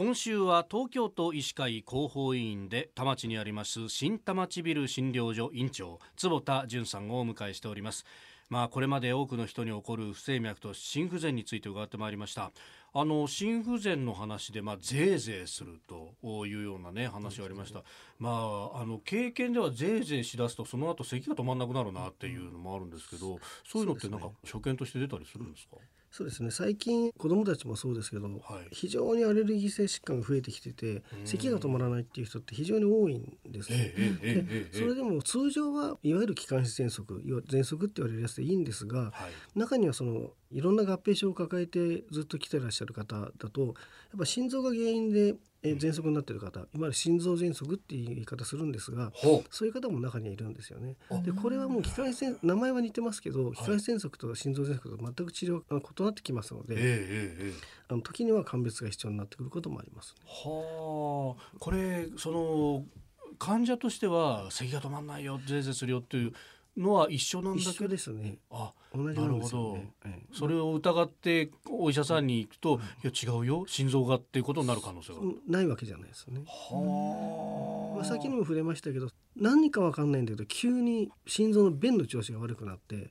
今週は東京都医師会広報委員で田町にあります新田町ビル診療所院長坪田淳さんをお迎えしております。まあこれまで多くの人に起こる不整脈と心不全について伺ってまいりました。あの心不全の話でまあぜいぜいするというようなね話がありました、ね、まああの経験ではぜいぜいしだすとその後咳が止まらなくなるなっていうのもあるんですけど、そういうのってなんか所見として出たりするんですか、そうですね。最近子どもたちもそうですけど、はい、非常にアレルギー性疾患が増えてきてて咳が止まらないっていう人って非常に多いんですね。でそれでも通常はいわゆる気管支喘息喘息って言われるやつでいいんですが、はい、中にはそのいろんな合併症を抱えてずっと来てらっしゃる方だとやっぱ心臓が原因でえ喘息になっている方、いわゆる心臓喘息っていう言い方するんですが、そういう方も中にはいるんですよね。でこれはもう気管支名前は似てますけど、気管支喘息と心臓喘息と全く治療が異なってきますので、えー、あの時には鑑別が必要になってくることもあります、ね。はあ、これその患者としては咳が止まんないよ、ぜいぜいするよっていうのは一緒なんだけど。ですね。あ同じなね、なるほど、それを疑ってお医者さんに行くと、うん、いや違うよ。心臓がっていうことになる可能性が。ないわけじゃないですよね。はあ、まあ、先にも触れましたけど何かわかんないんだけど急に心臓の弁の調子が悪くなって、うんうん、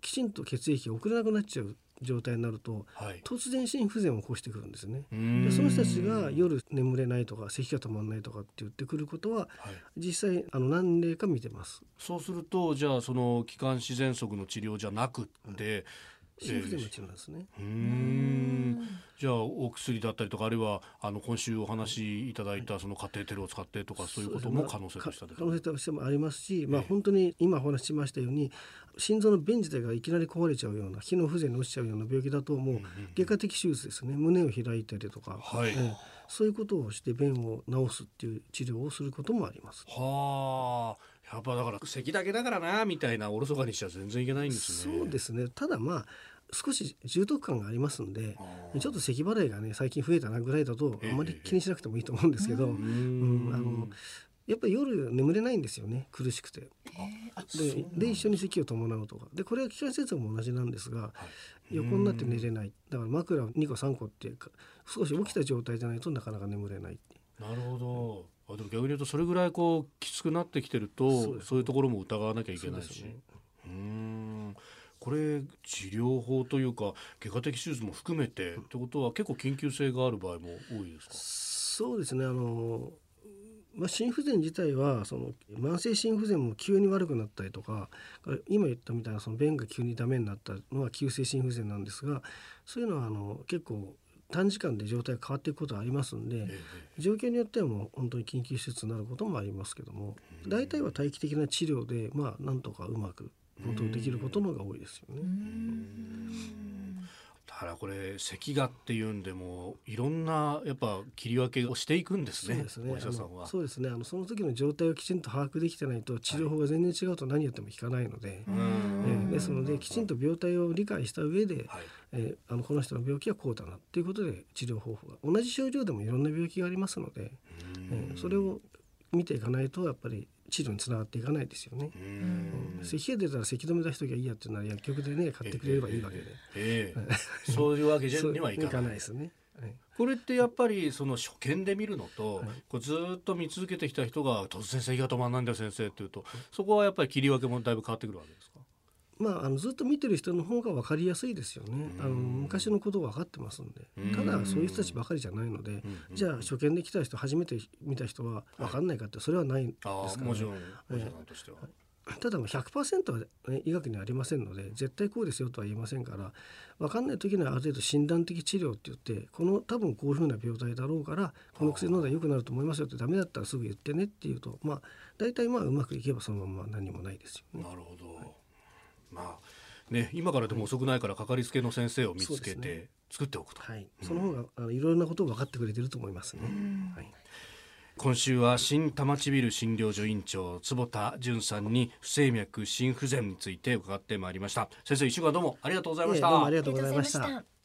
きちんと血液が送れなくなっちゃう状態になると、はい、突然心不全を起こしてくるんですね。でその人たちが夜眠れないとか咳が止まらないとかって言ってくることは、はい、実際あの何例か見てます。そうするとじゃあその気管支喘息の治療じゃなくって、心不全の治療なんですね。うんじゃあお薬だったりとかあるいはあの今週お話しいただいたそのカテーテルを使ってとかそういうことも可能性として可能性としてもありますし、まあ、本当に今お話ししましたように心臓の弁自体がいきなり壊れちゃうような機能不全に落ちちゃうような病気だともう外科的手術ですね。胸を開いたりとか、はい、えそういうことをして弁を治すっていう治療をすることもあります。はあ。やっぱだから咳だけだからなみたいなおろそかにしちゃ全然いけないんですね。そうですね。ただまあ少し重篤感がありますんでちょっと咳払いがね最近増えたなぐらいだとあんまり気にしなくてもいいと思うんですけど、うん、あのやっぱり夜眠れないんですよね苦しくて。でで一緒に咳を伴うとか。でこれは気管支も同じなんですが、はい、横になって寝れない。だから枕2個3個って少し起きた状態じゃないとなかなか眠れない。なるほど。あでも逆に言うとそれぐらいこうきつくなってきてるとそういうところも疑わなきゃいけないし。これ治療法というか外科的手術も含めてってことは結構緊急性がある場合も多いですか？そうですね。あのまあ、心不全自体はその慢性心不全も急に悪くなったりとか今言ったみたいなその便が急にダメになったのは急性心不全なんですがそういうのはあの結構短時間で状態が変わっていくことはありますんで、状況によってはもう本当に緊急手術になることもありますけども大体は待機的な治療でまあなんとかうまくことできることのが多いですよね。だからこれ咳がっていうんでもいろんなやっぱ切り分けをしていくんですね。そうですね。お医者さんは。そうですね。あのその時の状態をきちんと把握できてないと治療法が全然違うと何やっても効かないので、えー、ですのできちんと病態を理解した上で、はい、えー、あのこの人の病気はこうだなっていうことで治療方法が同じ症状でもいろんな病気がありますので、えー、それを見ていかないとやっぱり治療につながっていかないですよね。うん、咳が出たら咳止め出しときゃいいやっていうのは薬局でね買ってくれればいいわけで。えーえー、そういうわけじゃにはいかないですね。これってやっぱりその初見で見るのと、はい、こうずっと見続けてきた人が突然咳が止まらないんだよ先生っていうとそこはやっぱり切り分けもだいぶ変わってくるわけですか？まあ、あのずっと見てる人の方が分かりやすいですよね、あの昔のこと分かってますんで。ただそういう人たちばかりじゃないのでじゃあ初見で来た人初めて見た人は分かんないかってそれはないですからね。もちろん、としては。ただ100%は、ね、医学にはありませんので絶対こうですよとは言いませんから分かんない時にはある程度診断的治療って言ってこの多分こういうふうな病態だろうからこの薬飲んだら良くなると思いますよってダメだったらすぐ言ってねっていうとまあ大体まあうまくいけばそのまま何もないですよね。なるほど、はいまあね、今からでも遅くないからかかりつけの先生を見つけて作っておくと、はい、その方が、あのいろいろなことを分かってくれてると思いますね。はい、今週は新田町ビル診療所院長坪田淳さんに不整脈心不全について伺ってまいりました。先生一週間どうもありがとうございました、えー、どうもありがとうございました